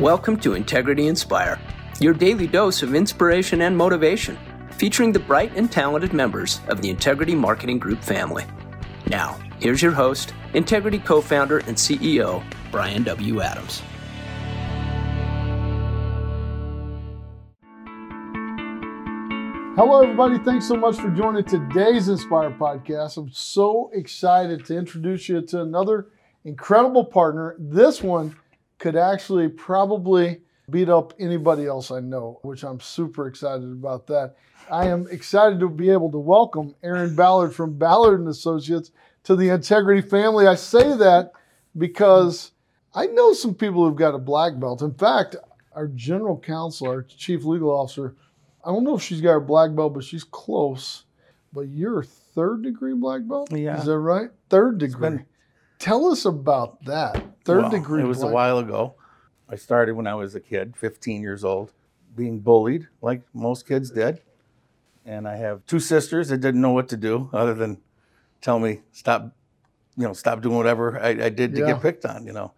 Welcome to Integrity Inspire, your daily dose of inspiration and motivation, featuring the bright and talented members of the Integrity Marketing Group family. Now, here's your host, Integrity co founder and CEO, Bryan W. Adams. Hello, everybody. Thanks so much for joining today's Inspire podcast. I'm so excited to introduce you to another incredible partner. This one could actually probably beat up anybody else I know, which I'm super excited about that. I am excited to be able to welcome Aaron Ballard from Ballard and Associates to the Integrity family. I say that because I know some people who've got a black belt. In fact, our general counsel, our chief legal officer, I don't know if she's got a black belt, but she's close. But you're third degree black belt? Yeah. Is that right? Third degree. Tell us about that. Third Well, degree. It was black- a while ago. I started when I was a kid, 15 years old, being bullied like most kids did. And I have two sisters that didn't know what to do other than tell me stop, you know, stop doing whatever I, I did to Yeah. get picked on, you know.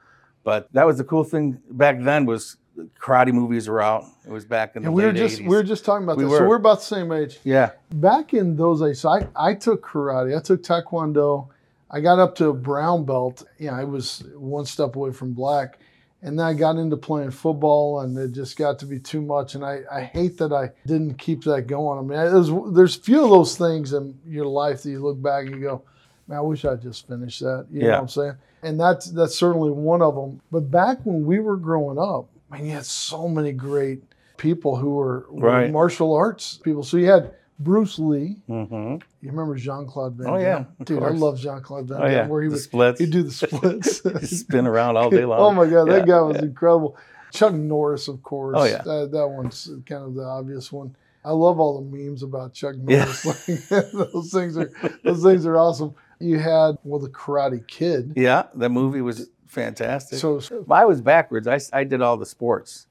But that was the cool thing back then was karate movies were out. It was back in the And we were just 80s. we were just talking about We that. So were. we're about the same age. yeah, Back in those days, so I, I took karate, I took taekwondo, I got up to a brown belt. You know, I was one step away from black. And then I got into playing football and it just got to be too much. And I, I hate that I didn't keep that going. I mean, there's, there's few of those things in your life that you look back and you go, man, I wish I just finished that. You know what I'm saying? And that's, that's certainly one of them. But back when we were growing up, man, you had so many great people who were, were Right. martial arts people. So you had Bruce Lee. hmm You remember Jean Claude Van Damme? Oh, yeah, dude, I love Jean Claude Van Oh, Damme. yeah. Where he The would splits. he'd do the splits. He'd spin around all day long. oh my god, that guy was yeah. incredible. Chuck Norris, of course. Oh, yeah. that, that one's kind of the obvious one. I love all the memes about Chuck Norris. Yeah. Those things are those things are awesome. You had well the Karate Kid. Yeah, the movie was fantastic. So I was backwards. I, I did all the sports,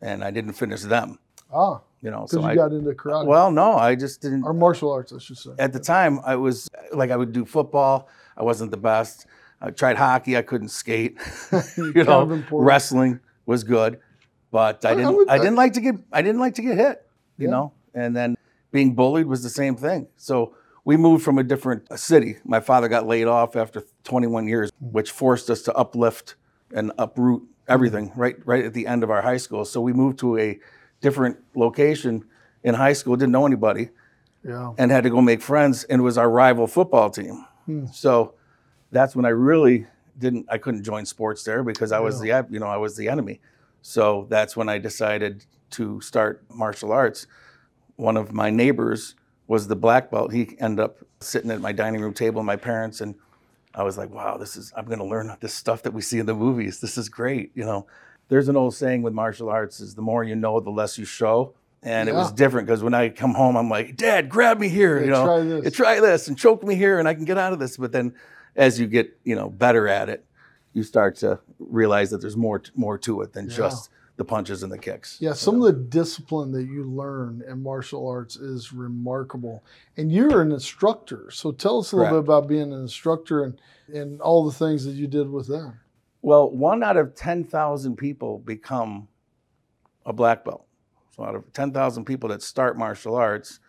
and I didn't finish them. ah, You know, because so you I got into karate well, no, I just didn't. or martial arts, I should say. At the time, I was like I would do football. I wasn't the best. I tried hockey. I couldn't skate. you know, wrestling was good, but I I- I didn't. would- I didn't like to get. I didn't like to get hit. You Yeah. know, and then being bullied was the same thing. So we moved from a different city. My father got laid off after 21 years, mm. which forced us to uplift and uproot mm. everything right right at the end of our high school. So we moved to a different location in high school. Didn't know anybody Yeah. and had to go make friends. And it was our rival football team. Hmm. So that's when I really didn't. I couldn't join sports there because I was the you know I was the enemy. So that's when I decided to start martial arts. One of my neighbors was the black belt. He ended up sitting at my dining room table, with my parents, and I was like, "Wow, this is I'm going to learn this stuff that we see in the movies. This is great." You know, there's an old saying with martial arts: is the more you know, the less you show. And it was different because when I come home, I'm like, "Dad, grab me here," Yeah, you know, try this. Try this and choke me here, and I can get out of this. But then, as you get you know better at it, you start to realize that there's more more to it than just the punches and the kicks. Yeah, some of the discipline that you learn in martial arts is remarkable. And you're an instructor. So tell us a little Correct. bit about being an instructor and, and all the things that you did with them. Well, one out of 10,000 people become a black belt. So out of 10,000 people that start martial arts,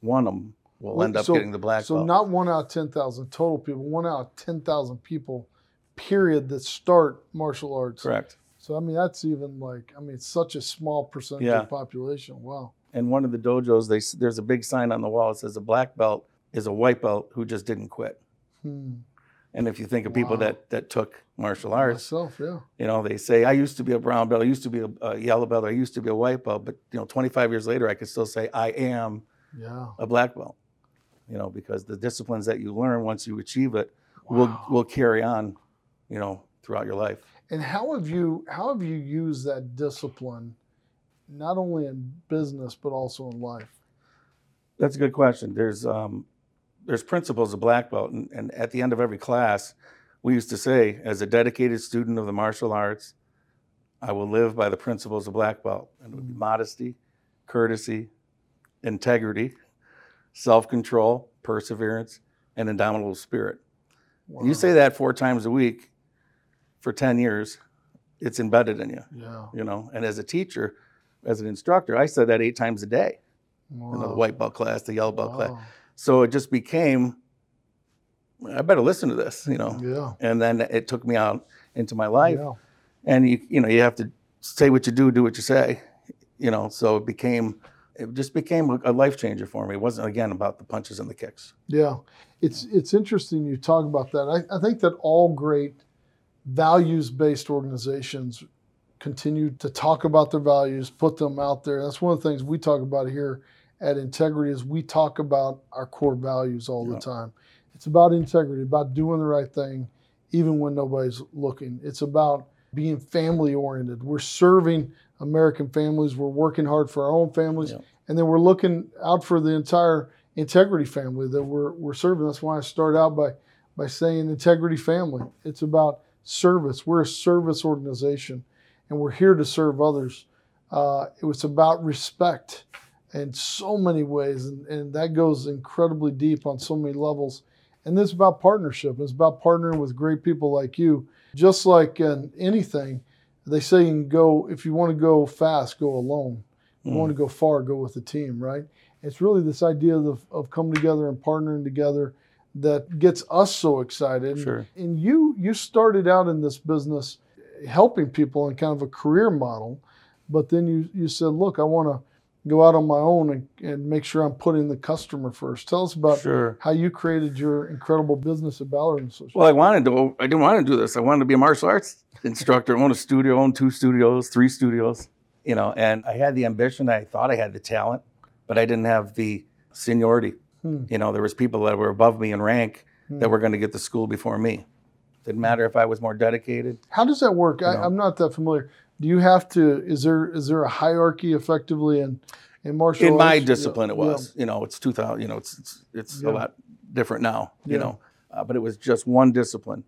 one of them will end up So- getting the black So belt. So not one out of 10,000 total people, one out of 10,000 people, period, that start martial arts. Correct. So, I mean, that's even like, I mean, it's such a small percentage Yeah. of the population. Wow. And one of the dojos, they, there's a big sign on the wall that says a black belt is a white belt who just didn't quit. Hmm. And if you think of people Wow. that, that took martial arts, Myself, yeah. you know, they say, I used to be a brown belt, I used to be a, a yellow belt, I used to be a white belt, but, you know, 25 years later, I could still say, I am Yeah. a black belt, you know, because the disciplines that you learn once you achieve it will, will carry on, you know, throughout your life. And how have you how have you used that discipline not only in business but also in life? That's a good question. There's, um, there's principles of black belt, and, and at the end of every class, we used to say, as a dedicated student of the martial arts, I will live by the principles of black belt. And it would be mm-hmm. modesty, courtesy, integrity, self-control, perseverance, and indomitable spirit. Wow. You say that four times a week for 10 years, it's embedded in you. Yeah. You know, and as a teacher, as an instructor, I said that eight times a day. Wow. You know, the white belt class, the yellow belt class. So it just became, I better listen to this. You know, Yeah. and then it took me out into my life. Yeah. and you you know you have to say what you do, do what you say, you know. So it became it just became a, a life changer for me. It wasn't again about the punches and the kicks. Yeah, it's it's interesting you talk about that. I, I think that all great values-based organizations continue to talk about their values, put them out there. That's one of the things we talk about here at Integrity is we talk about our core values all Yeah. the time. It's about integrity, about doing the right thing, even when nobody's looking. It's about being family oriented. We're serving American families. We're working hard for our own families, Yeah. and then we're looking out for the entire integrity family that we're, we're serving. That's why I start out by by saying integrity family. It's about service. We're a service organization, and we're here to serve others. Uh, it was about respect in so many ways, and, and that goes incredibly deep on so many levels. And this is about partnership. It's about partnering with great people like you. Just like in anything, they say you can go if you want to go fast, go alone. If you mm. want to go far, go with a team, right? It's really this idea of, of coming together and partnering together that gets us so excited. Sure. And you you started out in this business helping people in kind of a career model, but then you you said, look, I want to go out on my own and, and make sure I'm putting the customer first. Tell us about Sure. how you created your incredible business at Ballard and Associates. Well, I wanted to. I didn't want to do this. I wanted to be a martial arts instructor. own a studio, own two studios, three studios. You know, and I had the ambition. I thought I had the talent, but I didn't have the seniority. Hmm. You know, there was people that were above me in rank that were going to get to school before me. Didn't matter if I was more dedicated. How does that work? I, I'm not that familiar. Do you have to? Is there is there a hierarchy effectively in in martial in my discipline Yeah, it was you know it's 2000 you know it's it's, it's Yeah. a lot different now you Yeah. know uh, but it was just one discipline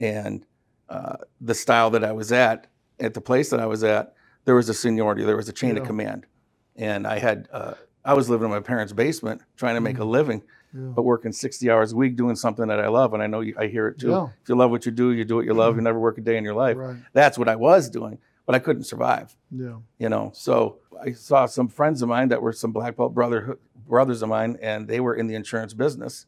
and uh, the style that i was at at the place that i was at there was a seniority there was a chain Yeah. of command and i had uh, i was living in my parents basement trying to make a living Yeah. but working 60 hours a week doing something that i love and i know you, i hear it too Yeah. if you love what you do you do what you love you never work a day in your life Right. that's what i was doing but i couldn't survive Yeah. you know? So i saw some friends of mine that were some black belt brother brothers of mine and they were in the insurance business.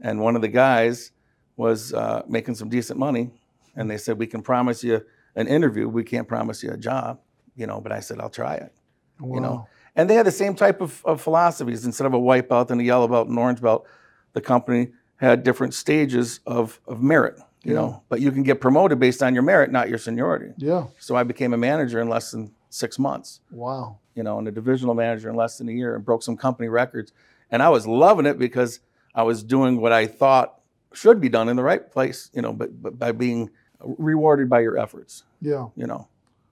And one of the guys was uh, making some decent money. And they said we can promise you an interview. We can't promise you a job you know but i said i'll try it. Wow. you know? And they had the same type of, of philosophies. Instead of a white belt and a yellow belt and orange belt the company had different stages of, of merit you Yeah. know but you can get promoted based on your merit not your seniority Yeah. so i became a manager in less than six months Wow. you know, and a divisional manager in less than a year and broke some company records. And I was loving it because I was doing what I thought should be done in the right place, you know, but, but by being rewarded by your efforts, Yeah. you know.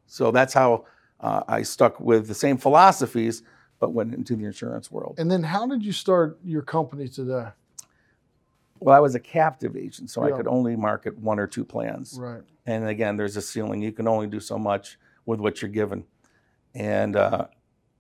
So that's how uh, I stuck with the same philosophies, but went into the insurance world. And then how did you start your company today? Well, I was a captive agent, so Yeah. I could only market one or two plans. Right. And again, there's a ceiling. You can only do so much with what you're given. And uh,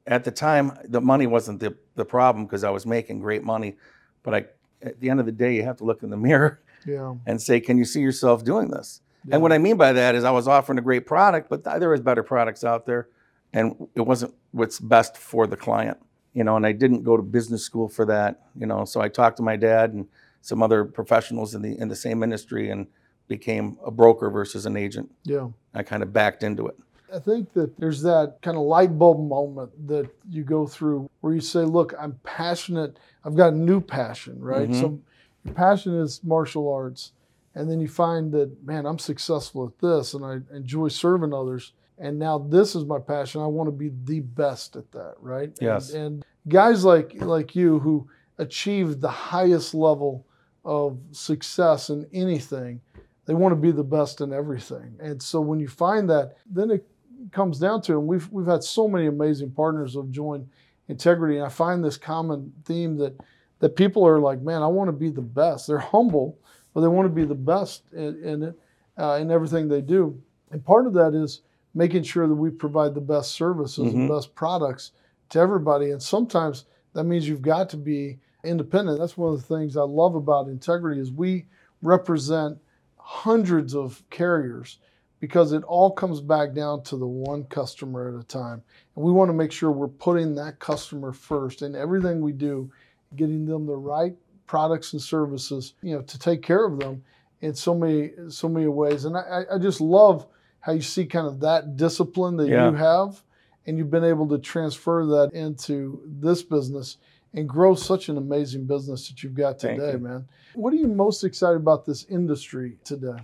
at the time, the money wasn't the, the problem because I was making great money. But I, at the end of the day, you have to look in the mirror Yeah. and say, can you see yourself doing this? Yeah. And what I mean by that is I was offering a great product, but there was better products out there, and it wasn't what's best for the client. You know, and I didn't go to business school for that. You know, so I talked to my dad and some other professionals in the in the same industry and became a broker versus an agent. Yeah. I kind of backed into it. I think that there's that kind of light bulb moment that you go through where you say, look, I'm passionate. I've got a new passion, right? Mhm. So your passion is martial arts. And then you find that, man, I'm successful at this and I enjoy serving others. And now this is my passion. I want to be the best at that, right? Yes. And, and guys like like you who achieve the highest level of success in anything, they want to be the best in everything. And so when you find that, then it comes down to, and we've we've had so many amazing partners who have joined Integrity, and I find this common theme that that people are like, man, I want to be the best. They're humble, but they want to be the best in, in it, uh, in everything they do. And part of that is making sure that we provide the best services and Mhm. best products to everybody. And sometimes that means you've got to be independent. That's one of the things I love about Integrity is we represent hundreds of carriers, because it all comes back down to the one customer at a time. And we want to make sure we're putting that customer first in everything we do, getting them the right products and services, you know, to take care of them in so many so many ways. And I, I just love how you see kind of that discipline that Yeah. you have and you've been able to transfer that into this business and grow such an amazing business that you've got today, you. man. What are you most excited about this industry today?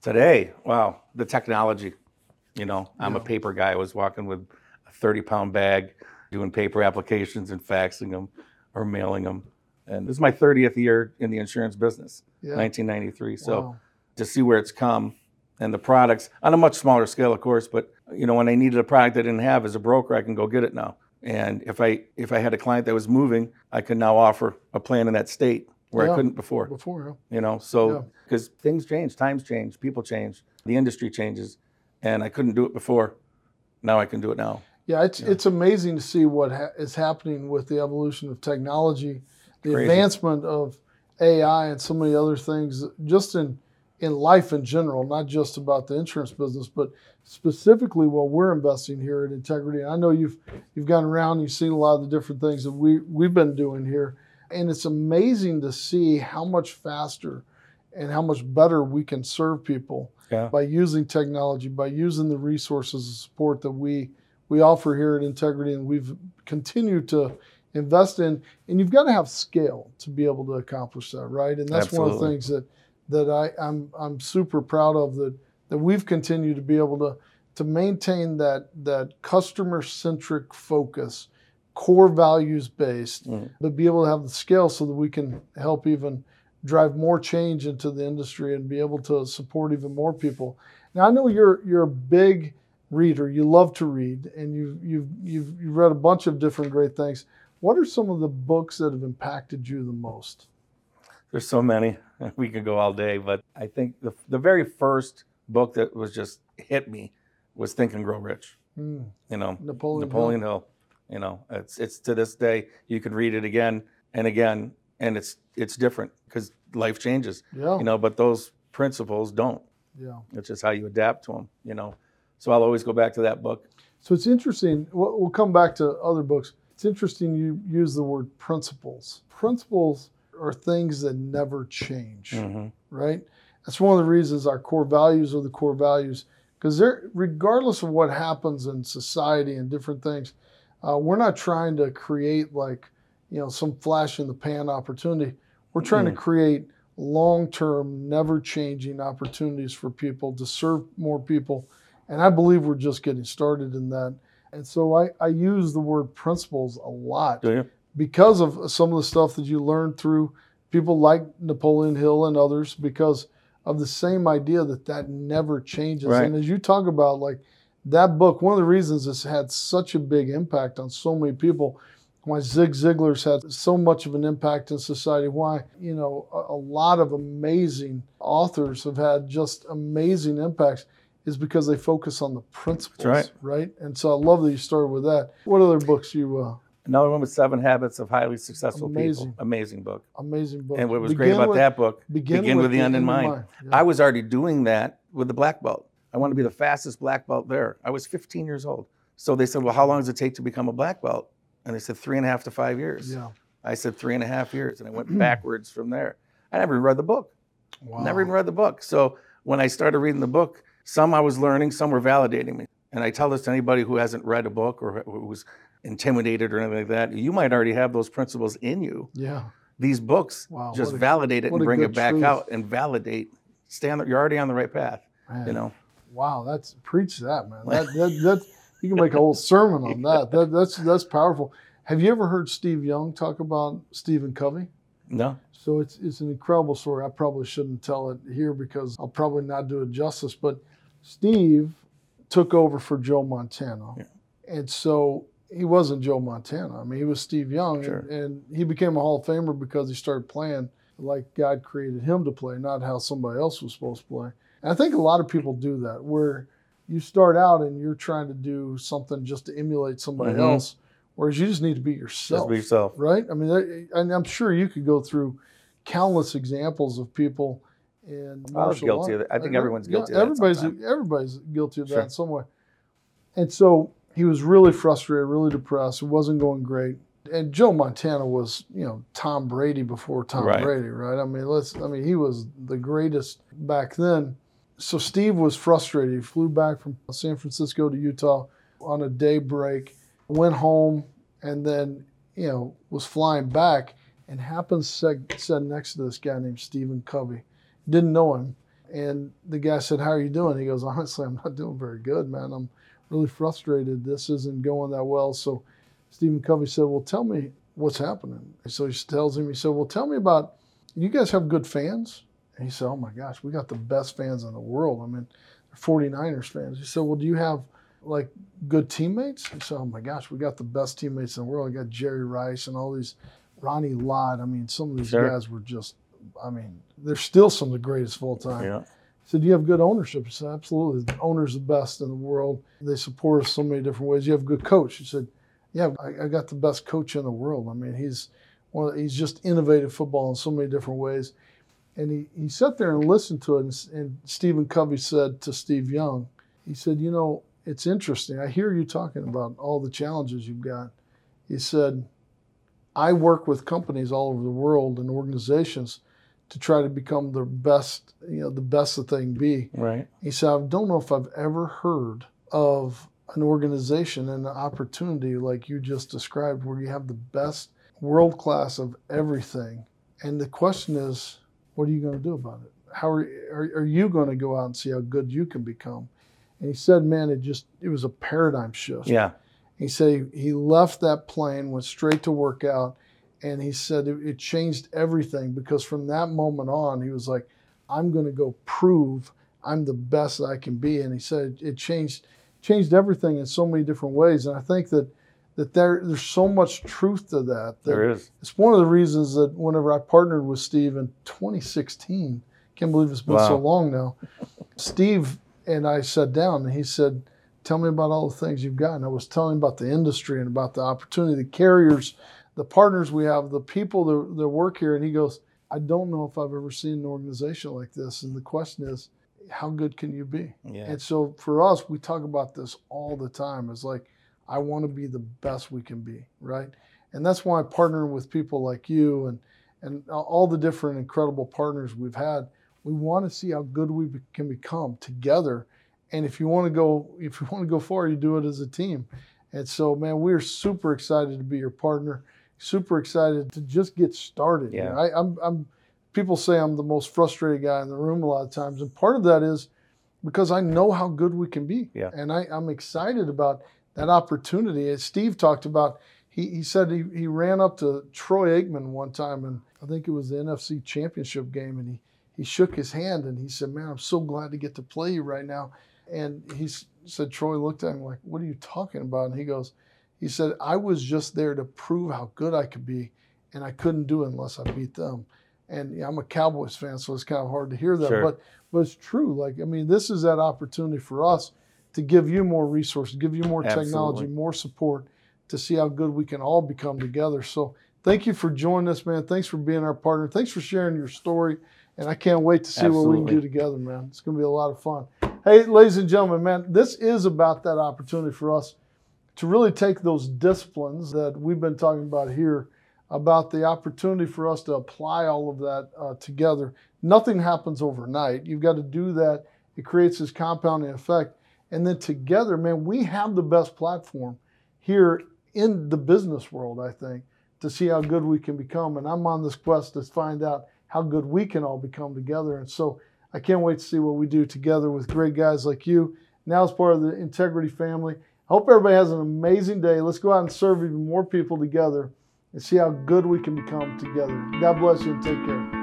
Today, wow, the technology. You know, I'm a paper guy. I was walking with a 30 pound bag, doing paper applications and faxing them or mailing them. And this is my 30th year in the insurance business, Yeah. 1993. So Wow. to see where it's come and the products on a much smaller scale, of course. But you know, when I needed a product I didn't have as a broker, I can go get it now. And if I if I had a client that was moving, I could now offer a plan in that state where Yeah. I couldn't before. Before, huh? You know, so because things change, times change, people change, the industry changes, and I couldn't do it before. Now I can do it now. Yeah, it's it's amazing to see what ha- is happening with the evolution of technology, the Crazy. advancement of AI, and so many other things, just in in life in general, not just about the insurance business, but specifically what we're investing here at Integrity. And I know you've you've gone around, you've seen a lot of the different things that we we've been doing here, and it's amazing to see how much faster and how much better we can serve people Yeah. by using technology, by using the resources and support that we we offer here at Integrity, and we've continued to invest in. And you've got to have scale to be able to accomplish that, right? And that's one of the things that that I, I'm I'm super proud of that that we've continued to be able to to maintain that that customer centric focus, core values based, Mm. but be able to have the scale so that we can help even drive more change into the industry and be able to support even more people. Now I know you're you're a big reader. You love to read, and you've you've you've, you've read a bunch of different great things. What are some of the books that have impacted you the most? There's so many. We could go all day, but I think the the very first book that was just hit me was Think and Grow Rich. Hmm, You know, Napoleon. Napoleon Hill. Hill. You know, it's it's to this day you could read it again and again, and it's it's different because life changes. Yeah. You know, but those principles don't. yeah. It's just how you adapt to them. You know, so I'll always go back to that book. So it's interesting. We'll, we'll come back to other books. It's interesting you use the word principles. Principles are things that never change, hmm right? That's one of the reasons our core values are the core values because they're regardless of what happens in society and different things, uh, we're not trying to create like you know some flash in the pan opportunity. We're trying to create long-term, never-changing opportunities for people to serve more people, and I believe we're just getting started in that. And so I, I use the word principles a lot Do you? Because of some of the stuff that you learned through people like Napoleon Hill and others because of the same idea that that never changes. Right. And as you talk about like that book, one of the reasons it's had such a big impact on so many people, why Zig Ziglar's had so much of an impact in society, why, you know, a, a lot of amazing authors have had just amazing impacts is because they focus on the principles, right. right? And so I love that you started with that. What other books you uh, Another one was Seven Habits of Highly Successful Amazing. People. Amazing book. amazing book. And what was Begin great about with- that book, Begin, with, the end in mind. Yeah. I was already doing that with the black belt. I wanted to be the fastest black belt there. I was 15 years old. So they said, Well, how long does it take to become a black belt? And they said, Three and a half to five years. yeah. I said, Three and a half years. And I went backwards from there. I never even read the book. Wow. Never even read the book. So when I started reading the book, some I was learning, some were validating me. And I tell this to anybody who hasn't read a book or who's intimidated or anything like that. You might already have those principles in you. Yeah. These books Wow, just a- validate it and bring it back truth. out and validate. Stay on the, you're already on the right path. Man. You know, Wow. That's preach that, man. That, that, that, you can make a whole sermon on that. that. That's that's powerful. Have you ever heard Steve Young talk about Stephen Covey? no, So it's it's an incredible story. I probably shouldn't tell it here because I'll probably not do it justice. But Steve took over for Joe Montana, Yeah. and so he wasn't Joe Montana. I mean, he was Steve Young, Sure. and, and he became a Hall of Famer because he started playing like God created him to play, not how somebody else was supposed to play. And I think a lot of people do that, where you start out and you're trying to do something just to emulate somebody Mhm. else, whereas you just need to be yourself just be yourself. right? I mean, and I'm sure you could go through countless examples of people in I was guilty of it. I think everyone's guilty yeah, of that Everybody's sometime. everybody's guilty of that Sure. in some way. And so he was really frustrated, really depressed. It wasn't going great. And Joe Montana was, you know, Tom Brady before Tom Right. Brady, right? I mean, let's. I mean, he was the greatest back then. So Steve was frustrated. He flew back from San Francisco to Utah on a day break, went home, and then, you know, was flying back and happens to sit next to this guy named Stephen Covey. Didn't know him. And the guy said, How are you doing? He goes, Honestly, I'm not doing very good, man. I'm really frustrated. This isn't going that well. So Stephen Covey said, Well, tell me what's happening. So he tells him, He said, Well, tell me about you guys have good fans? And he said, Oh my gosh, we got the best fans in the world. I mean, they're 49ers fans. He said, Well, do you have like good teammates? He said, Oh my gosh, we got the best teammates in the world. I got Jerry Rice and all these Ronnie Lott. I mean, some of these Sure. guys were just, I mean, they're still some of the greatest of all time. Yeah. He said, Do you have good ownership? He said, Absolutely. The owner's the best in the world. They support us so many different ways. You have a good coach. He said, Yeah, I, I got the best coach in the world. I mean, he's one of, he's just innovative football in so many different ways. And he, he sat there and listened to it. And, and Stephen Covey said to Steve Young, he said, You know, it's interesting. I hear you talking about all the challenges you've got. He said, I work with companies all over the world and organizations to try to become the best, you know, the best that they can be. Right. He said, I don't know if I've ever heard of an organization and an opportunity like you just described where you have the best world class of everything. And the question is, what are you going to do about it? How are, are, are you going to go out and see how good you can become? And he said, man, it just, it was a paradigm shift. Yeah. He said he, he left that plane, went straight to work out, and he said it, it changed everything because from that moment on, he was like, I'm going to go prove I'm the best that I can be. And he said it changed changed everything in so many different ways. And I think that that there there's so much truth to that. that There is. It's one of the reasons that whenever I partnered with Steve in 2016, can't believe it's been so long now. Steve and I sat down and he said, Tell me about all the things you've got. And I was telling him about the industry and about the opportunity, the carriers, the partners we have, the people that, that work here. And he goes, I don't know if I've ever seen an organization like this. And the question is, how good can you be? Yeah. And so for us, we talk about this all the time. It's like, I want to be the best we can be, right? And that's why partnering with people like you and and all the different incredible partners we've had, we want to see how good we be- can become together. And if you want to go, if you want to go far, you do it as a team. And so, man, we're super excited to be your partner. Super excited to just get started. You Yeah. know, I, I'm, I'm. People say I'm the most frustrated guy in the room a lot of times, and part of that is because I know how good we can be. Yeah. And I, I'm excited about that opportunity. As Steve talked about, he, he said he, he ran up to Troy Aikman one time, and I think it was the NFC Championship game, and he, he shook his hand and he said, Man, I'm so glad to get to play you right now. And he said, Troy looked at him like, What are you talking about? And he goes, He said, I was just there to prove how good I could be, and I couldn't do it unless I beat them. And yeah, I'm a Cowboys fan, so it's kind of hard to hear that. Sure. But but it's true. Like, I mean, this is that opportunity for us to give you more resources, give you more technology, more support to see how good we can all become together. So thank you for joining us, man. Thanks for being our partner. Thanks for sharing your story. And I can't wait to see what we can do together, man. It's going to be a lot of fun. Hey, ladies and gentlemen, man, this is about that opportunity for us to really take those disciplines that we've been talking about here about the opportunity for us to apply all of that uh, together. Nothing happens overnight. You've got to do that. It creates this compounding effect. And then together, man, we have the best platform here in the business world, I think, to see how good we can become. And I'm on this quest to find out how good we can all become together. And so I can't wait to see what we do together with great guys like you. Now, as part of the Integrity family, hope everybody has an amazing day. Let's go out and serve even more people together and see how good we can become together. God bless you and take care.